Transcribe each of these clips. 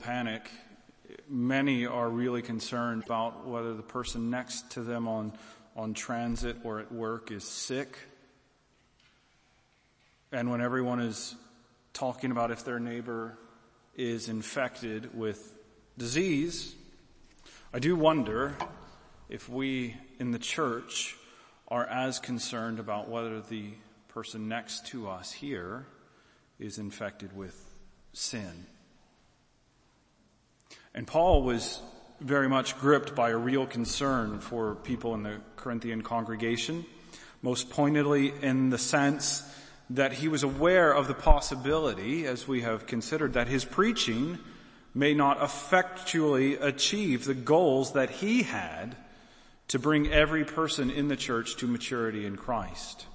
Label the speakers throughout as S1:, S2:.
S1: panic. Many are really concerned about whether the person next to them on, on transit or at work is sick. And when everyone is talking about if their neighbor is infected with disease, I do wonder if we in the church are as concerned about whether the person next to us here is infected with sin. And Paul was very much gripped by a real concern for people in the Corinthian congregation, most pointedly in the sense that he was aware of the possibility, as we have considered, that his preaching may not effectually achieve the goals that he had to bring every person in the church to maturity in Christ.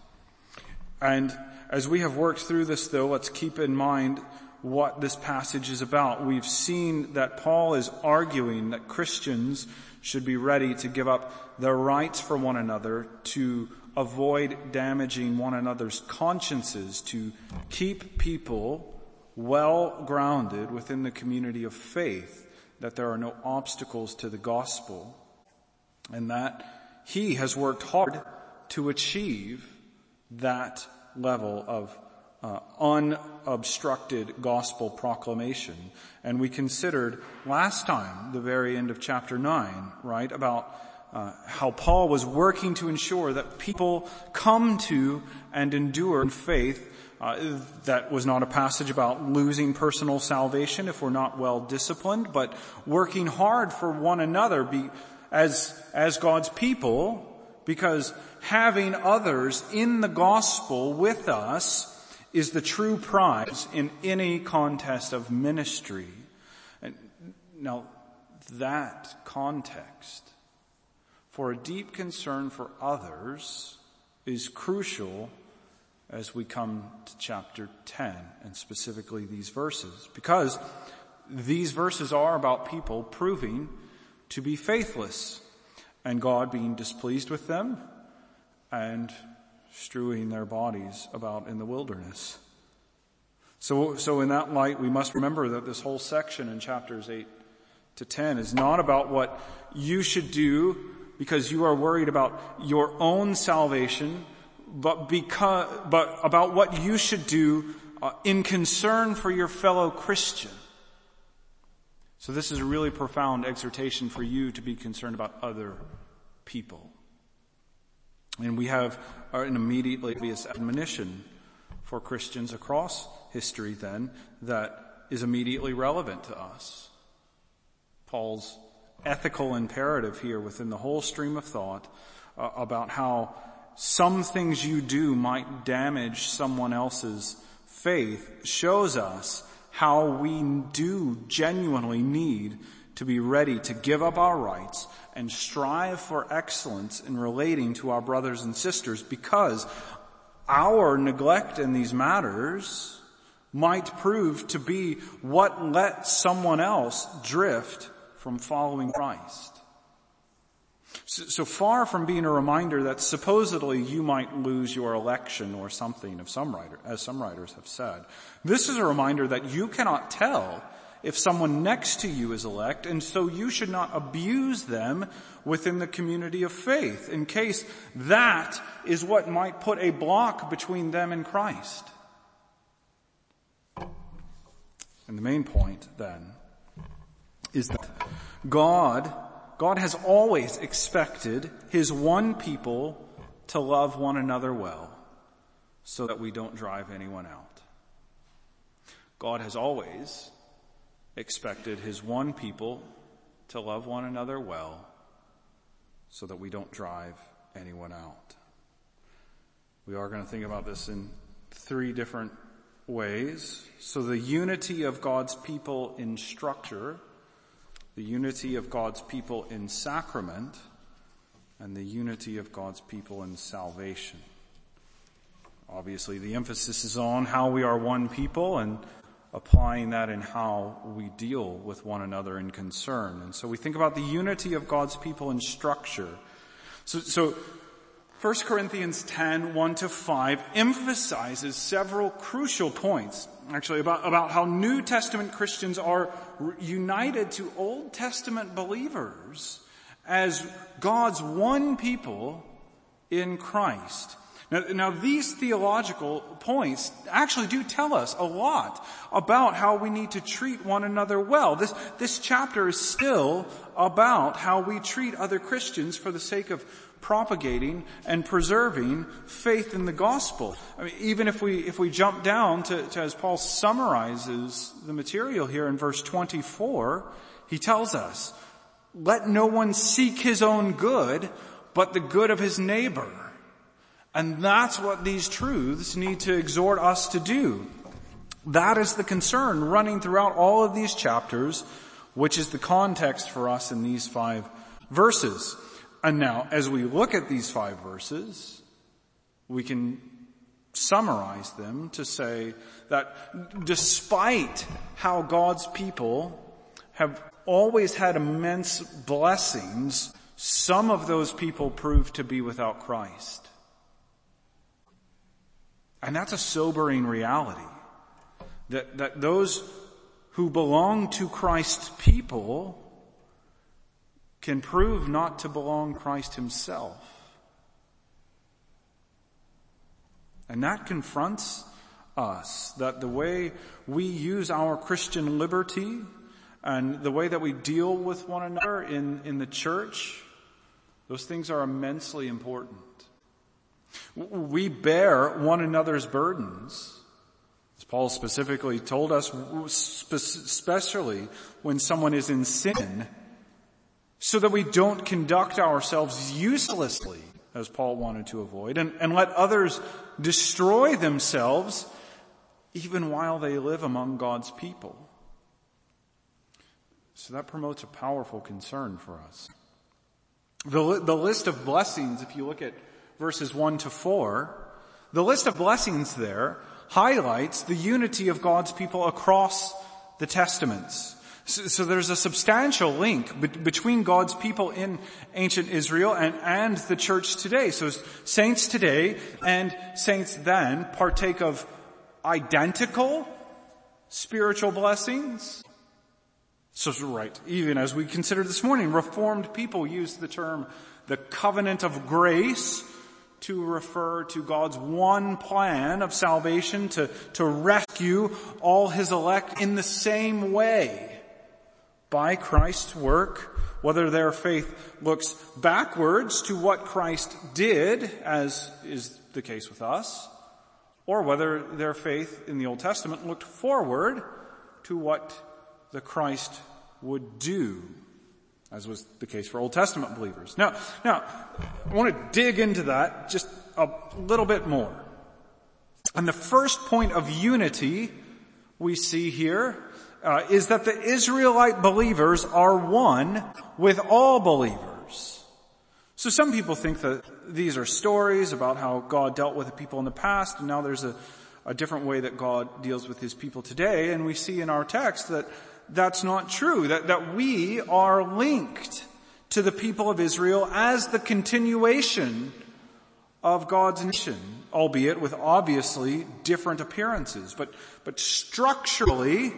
S1: And as we have worked through this though, let's keep in mind what this passage is about. We've seen that Paul is arguing that Christians should be ready to give up their rights for one another, to avoid damaging one another's consciences, to keep people well grounded within the community of faith, that there are no obstacles to the gospel, and that he has worked hard to achieve that level of uh, unobstructed gospel proclamation. And we considered last time, the very end of chapter 9, right, about uh, how Paul was working to ensure that people come to and endure in faith. Uh, that was not a passage about losing personal salvation if we're not well disciplined, but working hard for one another be, as, as God's people, because having others in the gospel with us is the true prize in any contest of ministry. Now, that context for a deep concern for others is crucial as we come to chapter 10 and specifically these verses because these verses are about people proving to be faithless and God being displeased with them and strewing their bodies about in the wilderness. So, so in that light, we must remember that this whole section in chapters 8 to 10 is not about what you should do because you are worried about your own salvation, but because, but about what you should do uh, in concern for your fellow Christian. So this is a really profound exhortation for you to be concerned about other people. And we have an immediately obvious admonition for Christians across history then that is immediately relevant to us. Paul's ethical imperative here within the whole stream of thought uh, about how some things you do might damage someone else's faith shows us how we do genuinely need to be ready to give up our rights and strive for excellence in relating to our brothers and sisters because our neglect in these matters might prove to be what let someone else drift from following Christ. So, far from being a reminder that supposedly you might lose your election or something of some writer, as some writers have said, this is a reminder that you cannot tell if someone next to you is elect, and so you should not abuse them within the community of faith in case that is what might put a block between them and Christ. And the main point then is that God, God has always expected His one people to love one another well so that we don't drive anyone out. God has always expected His one people to love one another well so that we don't drive anyone out. We are going to think about this in three different ways. So the unity of God's people in structure the unity of God's people in sacrament, and the unity of God's people in salvation. Obviously the emphasis is on how we are one people and applying that in how we deal with one another in concern. And so we think about the unity of God's people in structure. So, so 1 Corinthians 10, 1 to 5 emphasizes several crucial points, actually, about, about how New Testament Christians are united to Old Testament believers as God's one people in Christ. Now, now, these theological points actually do tell us a lot about how we need to treat one another well. This, this chapter is still about how we treat other Christians for the sake of propagating and preserving faith in the gospel. I mean, even if we, if we jump down to, to as Paul summarizes the material here in verse 24, he tells us, let no one seek his own good, but the good of his neighbor. And that's what these truths need to exhort us to do. That is the concern running throughout all of these chapters, which is the context for us in these five verses. And now, as we look at these five verses, we can summarize them to say that despite how God's people have always had immense blessings, some of those people proved to be without Christ. And that's a sobering reality. That, that those who belong to Christ's people can prove not to belong Christ himself. And that confronts us that the way we use our Christian liberty and the way that we deal with one another in, in the church, those things are immensely important. We bear one another's burdens. As Paul specifically told us, especially when someone is in sin, so that we don't conduct ourselves uselessly, as Paul wanted to avoid, and, and let others destroy themselves even while they live among God's people. So that promotes a powerful concern for us. The, the list of blessings, if you look at verses 1 to 4, the list of blessings there highlights the unity of God's people across the Testaments. So, so there's a substantial link be- between God's people in ancient Israel and, and the church today. So saints today and saints then partake of identical spiritual blessings. So right, even as we considered this morning, Reformed people use the term the covenant of grace to refer to God's one plan of salvation to, to rescue all his elect in the same way. By Christ's work, whether their faith looks backwards to what Christ did, as is the case with us, or whether their faith in the Old Testament looked forward to what the Christ would do, as was the case for Old Testament believers. Now, now, I want to dig into that just a little bit more. And the first point of unity we see here uh, is that the Israelite believers are one with all believers. So some people think that these are stories about how God dealt with the people in the past and now there's a, a different way that God deals with his people today and we see in our text that that's not true, that, that we are linked to the people of Israel as the continuation of God's nation, albeit with obviously different appearances. But, but structurally,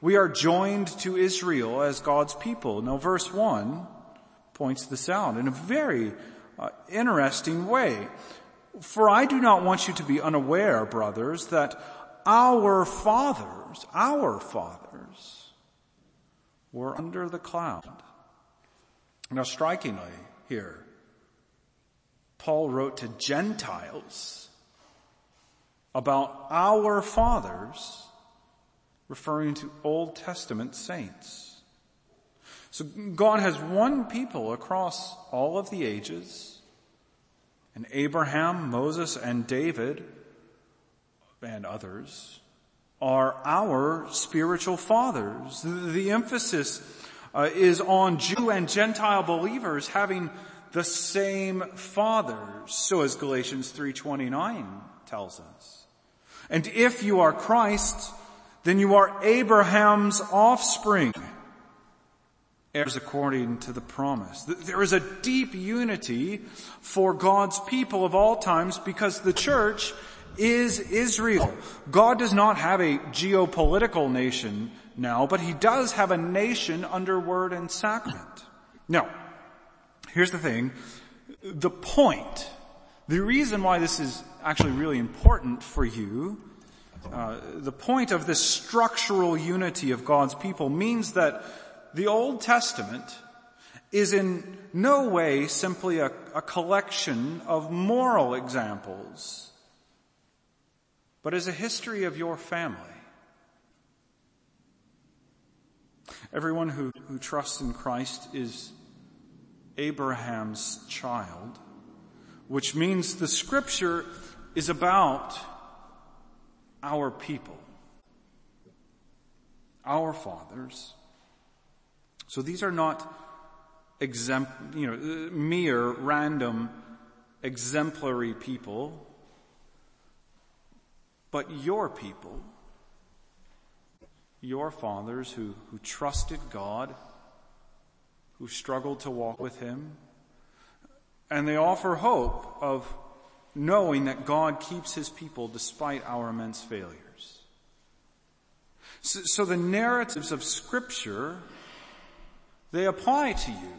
S1: we are joined to Israel as God's people. Now verse 1 points this out in a very uh, interesting way. For I do not want you to be unaware, brothers, that our fathers, our fathers, were under the cloud. Now strikingly here, Paul wrote to Gentiles about our fathers referring to Old Testament saints. So God has one people across all of the ages, and Abraham, Moses, and David, and others, are our spiritual fathers. The emphasis uh, is on Jew and Gentile believers having the same fathers, so as Galatians 3.29 tells us. And if you are Christ, then you are Abraham's offspring heirs according to the promise. There is a deep unity for God's people of all times because the church is Israel. God does not have a geopolitical nation now, but he does have a nation under word and sacrament. Now, here's the thing. The point, the reason why this is actually really important for you, uh, the point of this structural unity of God's people means that the Old Testament is in no way simply a, a collection of moral examples, but as a history of your family. Everyone who, who trusts in Christ is Abraham's child, which means the scripture is about our people, our fathers. So these are not exempt, you know, uh, mere random exemplary people, but your people, your fathers who, who trusted God, who struggled to walk with Him, and they offer hope of knowing that God keeps His people despite our immense failures. So, so the narratives of scripture they apply to you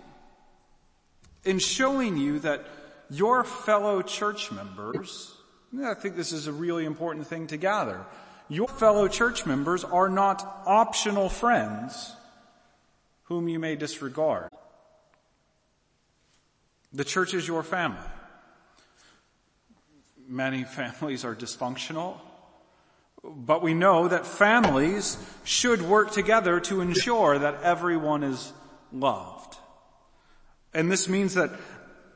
S1: in showing you that your fellow church members, I think this is a really important thing to gather, your fellow church members are not optional friends whom you may disregard. The church is your family. Many families are dysfunctional. But we know that families should work together to ensure that everyone is loved. And this means that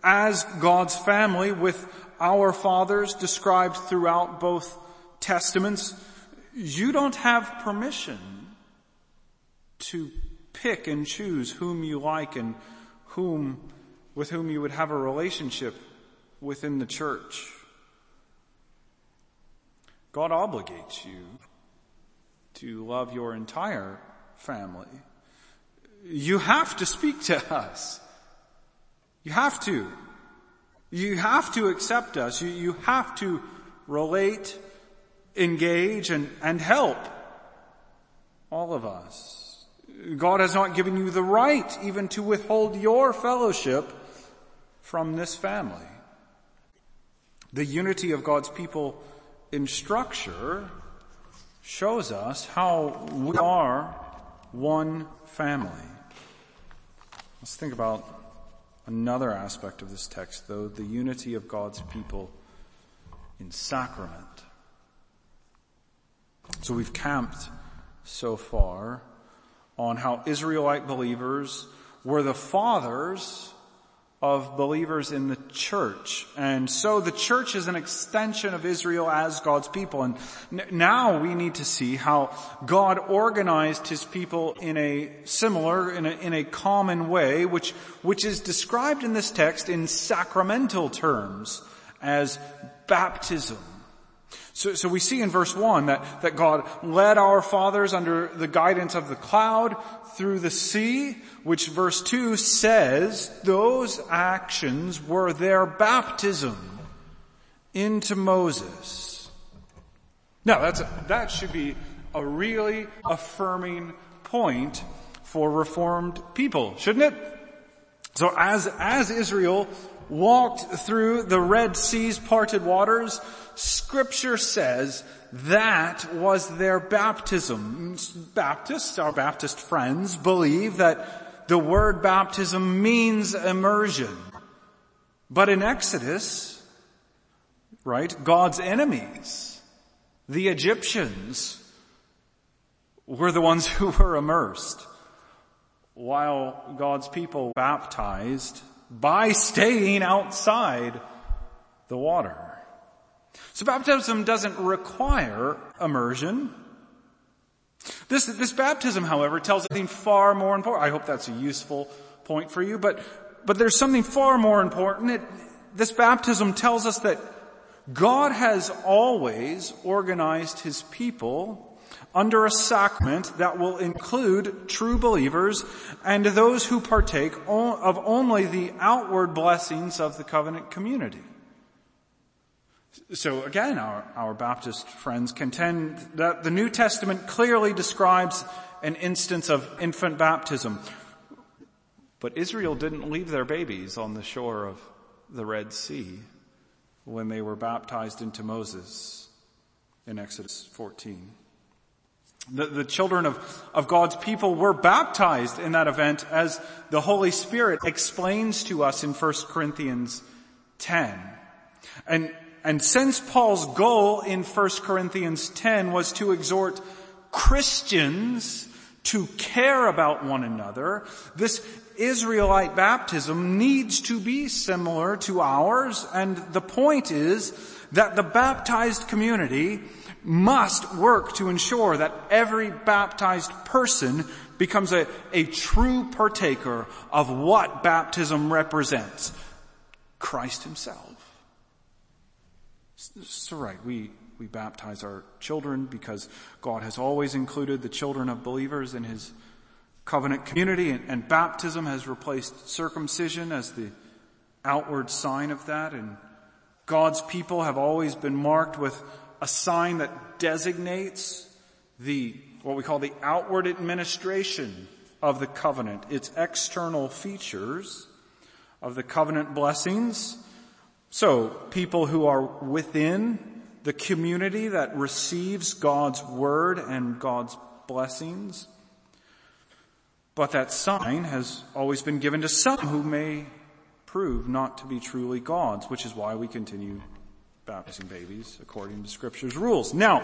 S1: as God's family with our fathers described throughout both testaments, you don't have permission to pick and choose whom you like and whom, with whom you would have a relationship within the church. God obligates you to love your entire family. You have to speak to us. You have to. You have to accept us. You, you have to relate, engage, and, and help all of us. God has not given you the right even to withhold your fellowship from this family. The unity of God's people in structure shows us how we are one family. Let's think about another aspect of this text though, the unity of God's people in sacrament. So we've camped so far on how Israelite believers were the fathers of believers in the church. And so the church is an extension of Israel as God's people. And now we need to see how God organized his people in a similar, in a, in a common way, which, which is described in this text in sacramental terms as baptism. So, so we see in verse 1 that, that God led our fathers under the guidance of the cloud through the sea, which verse 2 says those actions were their baptism into Moses. Now that's, a, that should be a really affirming point for reformed people, shouldn't it? So as, as Israel walked through the Red Sea's parted waters, scripture says that was their baptism. Baptists, our Baptist friends, believe that the word baptism means immersion. But in Exodus, right, God's enemies, the Egyptians, were the ones who were immersed, while God's people baptized by staying outside the water. So baptism doesn't require immersion. This, this baptism, however, tells something far more important. I hope that's a useful point for you, but, but there's something far more important. It, this baptism tells us that God has always organized his people under a sacrament that will include true believers and those who partake of only the outward blessings of the covenant community. So again, our, our Baptist friends contend that the New Testament clearly describes an instance of infant baptism. But Israel didn't leave their babies on the shore of the Red Sea when they were baptized into Moses in Exodus 14. The, the children of, of God's people were baptized in that event as the Holy Spirit explains to us in 1 Corinthians 10. And, and since Paul's goal in 1 Corinthians 10 was to exhort Christians to care about one another, this Israelite baptism needs to be similar to ours, and the point is that the baptized community must work to ensure that every baptized person becomes a, a true partaker of what baptism represents. Christ himself. So right, we, we baptize our children because God has always included the children of believers in his covenant community and, and baptism has replaced circumcision as the outward sign of that and God's people have always been marked with a sign that designates the, what we call the outward administration of the covenant, its external features of the covenant blessings. So people who are within the community that receives God's word and God's blessings. But that sign has always been given to some who may prove not to be truly God's, which is why we continue baptizing babies according to scripture's rules. Now,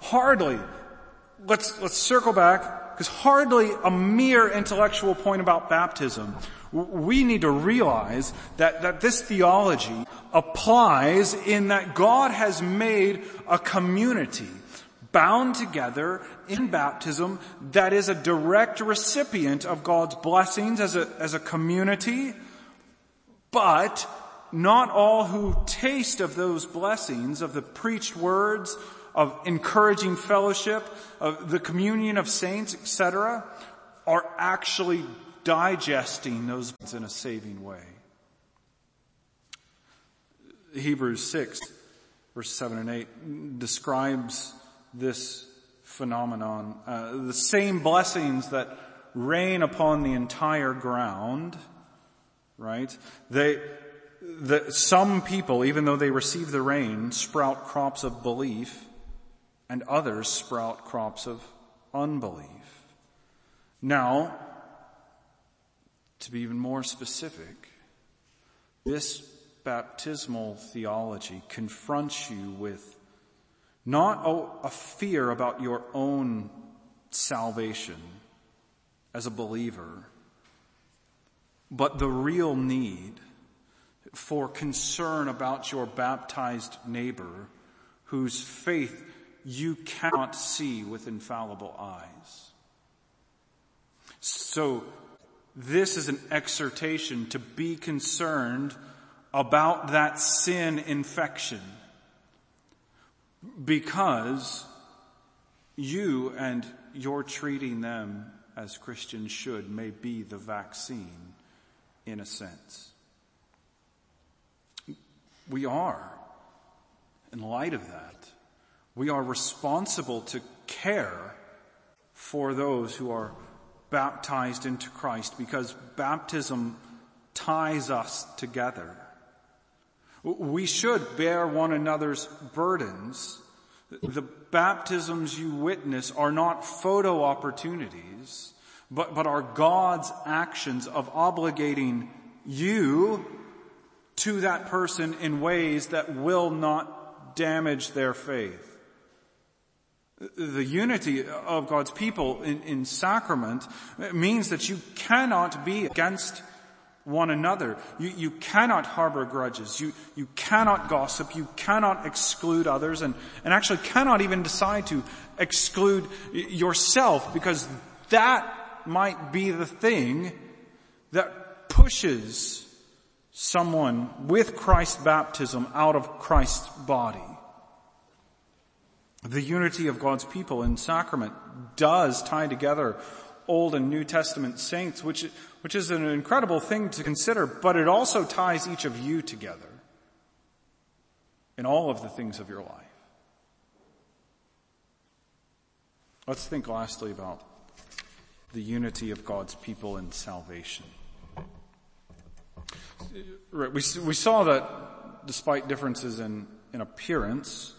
S1: hardly, let's, let's circle back, because hardly a mere intellectual point about baptism. We need to realize that, that this theology applies in that God has made a community bound together in baptism that is a direct recipient of God's blessings as a, as a community, but not all who taste of those blessings, of the preached words, of encouraging fellowship, of the communion of saints, etc., are actually digesting those in a saving way. Hebrews 6, verse 7 and 8 describes this phenomenon. Uh, the same blessings that rain upon the entire ground, right? They, that some people, even though they receive the rain, sprout crops of belief, and others sprout crops of unbelief. Now, to be even more specific, this baptismal theology confronts you with not a, a fear about your own salvation as a believer, but the real need for concern about your baptized neighbor whose faith you cannot see with infallible eyes. So this is an exhortation to be concerned about that sin infection because you and your treating them as Christians should may be the vaccine in a sense. We are, in light of that, we are responsible to care for those who are baptized into Christ because baptism ties us together. We should bear one another's burdens. The baptisms you witness are not photo opportunities, but, but are God's actions of obligating you to that person in ways that will not damage their faith. The unity of God's people in, in sacrament means that you cannot be against one another. You, you cannot harbor grudges. You, you cannot gossip. You cannot exclude others and, and actually cannot even decide to exclude yourself because that might be the thing that pushes someone with Christ's baptism out of Christ's body. The unity of God's people in sacrament does tie together Old and New Testament saints, which, which is an incredible thing to consider, but it also ties each of you together in all of the things of your life. Let's think lastly about the unity of God's people in salvation. We, we saw that despite differences in, in appearance,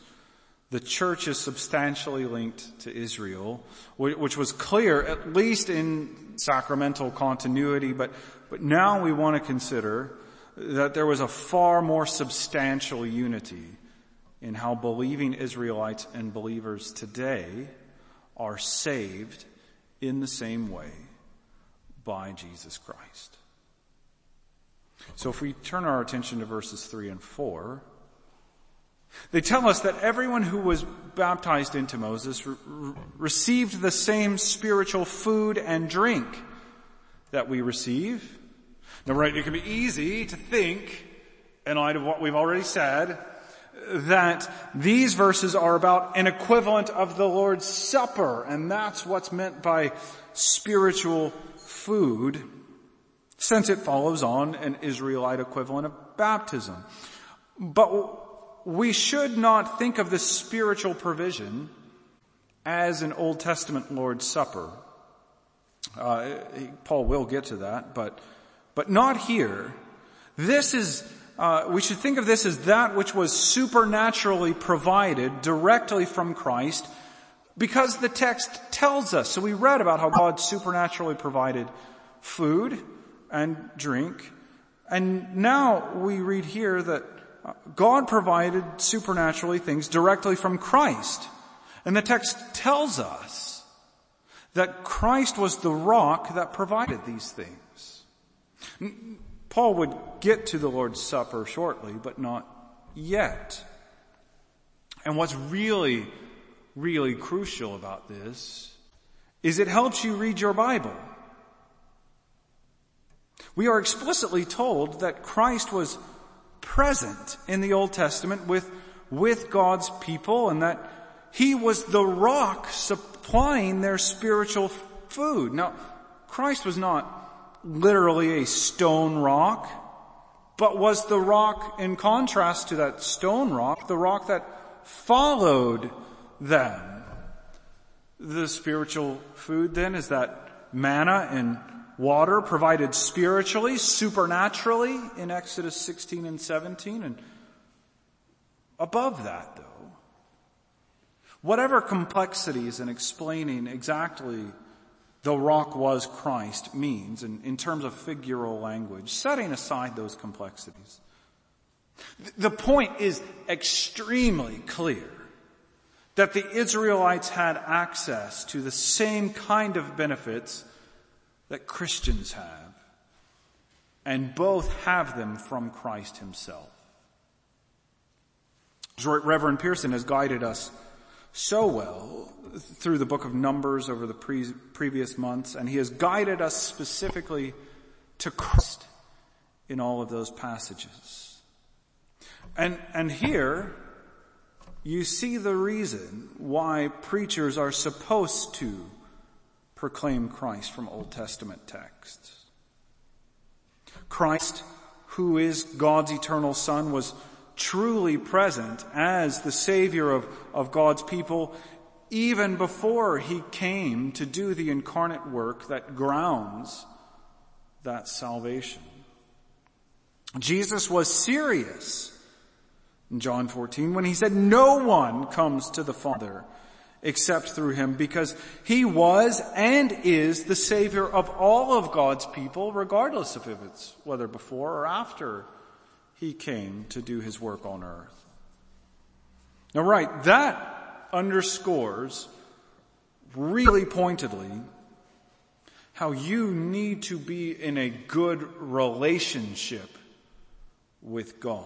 S1: the church is substantially linked to Israel, which was clear at least in sacramental continuity, but, but now we want to consider that there was a far more substantial unity in how believing Israelites and believers today are saved in the same way by Jesus Christ. So if we turn our attention to verses 3 and 4, they tell us that everyone who was baptized into Moses re- received the same spiritual food and drink that we receive. Now right, it can be easy to think, in light of what we've already said, that these verses are about an equivalent of the Lord's Supper, and that's what's meant by spiritual food, since it follows on an Israelite equivalent of baptism. But we should not think of this spiritual provision as an Old Testament Lord's Supper. Uh, Paul will get to that, but, but not here. This is uh, we should think of this as that which was supernaturally provided directly from Christ because the text tells us. So we read about how God supernaturally provided food and drink. And now we read here that God provided supernaturally things directly from Christ. And the text tells us that Christ was the rock that provided these things. Paul would get to the Lord's Supper shortly, but not yet. And what's really, really crucial about this is it helps you read your Bible. We are explicitly told that Christ was present in the Old Testament with, with God's people and that He was the rock supplying their spiritual food. Now, Christ was not literally a stone rock, but was the rock in contrast to that stone rock, the rock that followed them. The spiritual food then is that manna and water provided spiritually, supernaturally in Exodus 16 and 17 and above that though, whatever complexities in explaining exactly the rock was Christ means in, in terms of figural language, setting aside those complexities. The point is extremely clear that the Israelites had access to the same kind of benefits that Christians have, and both have them from Christ himself. Reverend Pearson has guided us so well through the book of Numbers over the pre- previous months, and he has guided us specifically to Christ in all of those passages. And, and here, you see the reason why preachers are supposed to proclaim Christ from Old Testament texts. Christ, who is God's eternal Son, was truly present as the Savior of, of God's people even before he came to do the incarnate work that grounds that salvation. Jesus was serious in John 14 when he said no one comes to the Father except through him because he was and is the savior of all of God's people regardless of if it's whether before or after he came to do his work on earth. Now right, that underscores really pointedly how you need to be in a good relationship with God.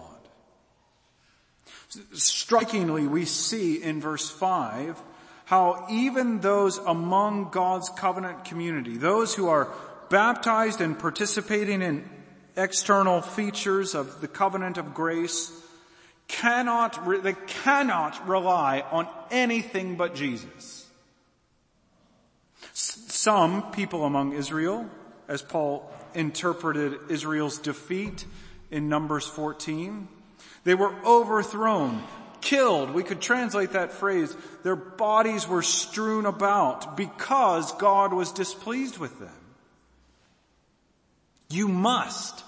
S1: Strikingly, we see in verse 5 how even those among God's covenant community, those who are baptized and participating in external features of the covenant of grace, cannot, they cannot rely on anything but Jesus. Some people among Israel, as Paul interpreted Israel's defeat in Numbers 14, they were overthrown, killed. We could translate that phrase. Their bodies were strewn about because God was displeased with them. You must,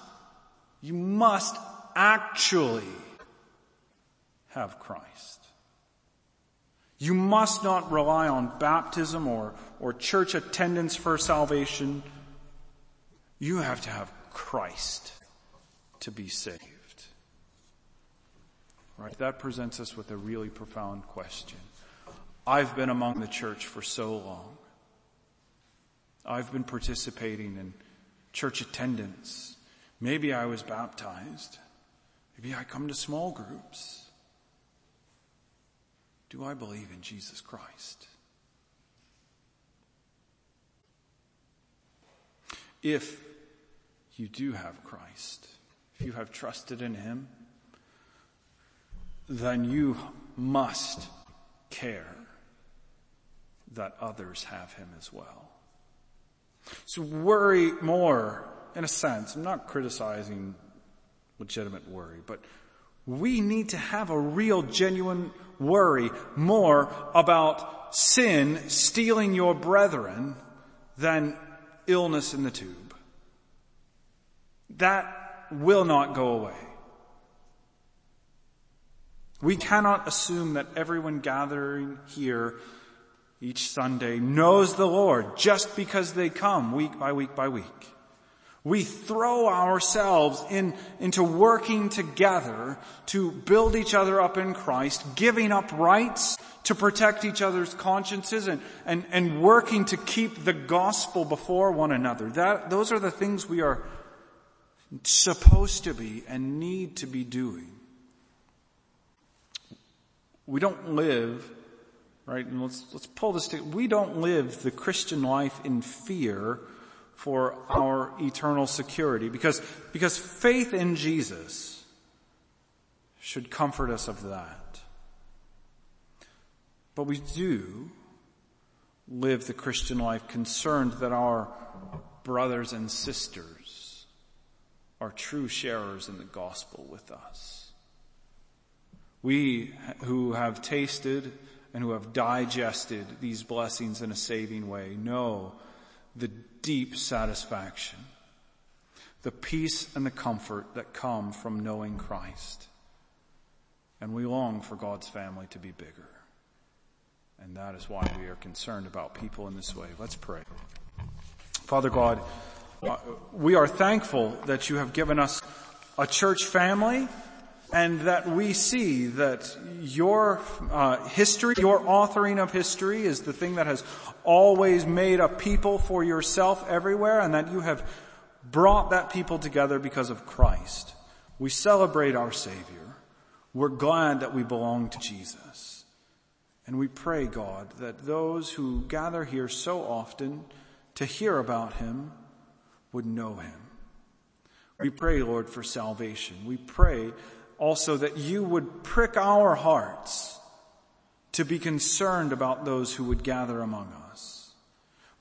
S1: you must actually have Christ. You must not rely on baptism or, or church attendance for salvation. You have to have Christ to be saved. Right? That presents us with a really profound question. I've been among the church for so long. I've been participating in church attendance. Maybe I was baptized. Maybe I come to small groups. Do I believe in Jesus Christ? If you do have Christ, if you have trusted in Him, then you must care that others have Him as well. So worry more, in a sense. I'm not criticizing legitimate worry, but we need to have a real genuine worry more about sin stealing your brethren than illness in the tube. That will not go away. We cannot assume that everyone gathering here each Sunday knows the Lord just because they come week by week by week. We throw ourselves in, into working together to build each other up in Christ, giving up rights to protect each other's consciences and, and, and working to keep the gospel before one another. That, those are the things we are supposed to be and need to be doing. We don't live, right? And let's, let's pull this together. We don't live the Christian life in fear for our eternal security because, because faith in Jesus should comfort us of that. But we do live the Christian life concerned that our brothers and sisters are true sharers in the gospel with us. We who have tasted and who have digested these blessings in a saving way know the deep satisfaction, the peace and the comfort that come from knowing Christ. And we long for God's family to be bigger. And that is why we are concerned about people in this way. Let's pray. Father God, we are thankful that you have given us a church family and that we see that your uh, history, your authoring of history is the thing that has always made a people for yourself everywhere and that you have brought that people together because of Christ. We celebrate our Savior. We're glad that we belong to Jesus. And we pray, God, that those who gather here so often to hear about Him would know Him. We pray, Lord, for salvation. We pray also that you would prick our hearts to be concerned about those who would gather among us.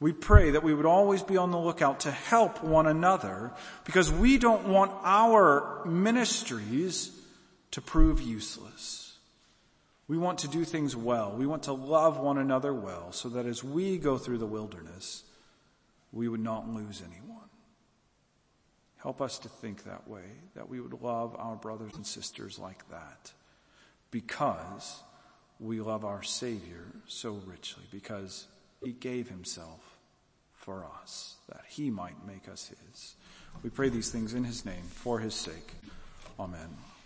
S1: We pray that we would always be on the lookout to help one another because we don't want our ministries to prove useless. We want to do things well. We want to love one another well so that as we go through the wilderness, we would not lose anyone. Help us to think that way, that we would love our brothers and sisters like that because we love our Savior so richly, because He gave Himself for us, that He might make us His. We pray these things in His name, for His sake. Amen.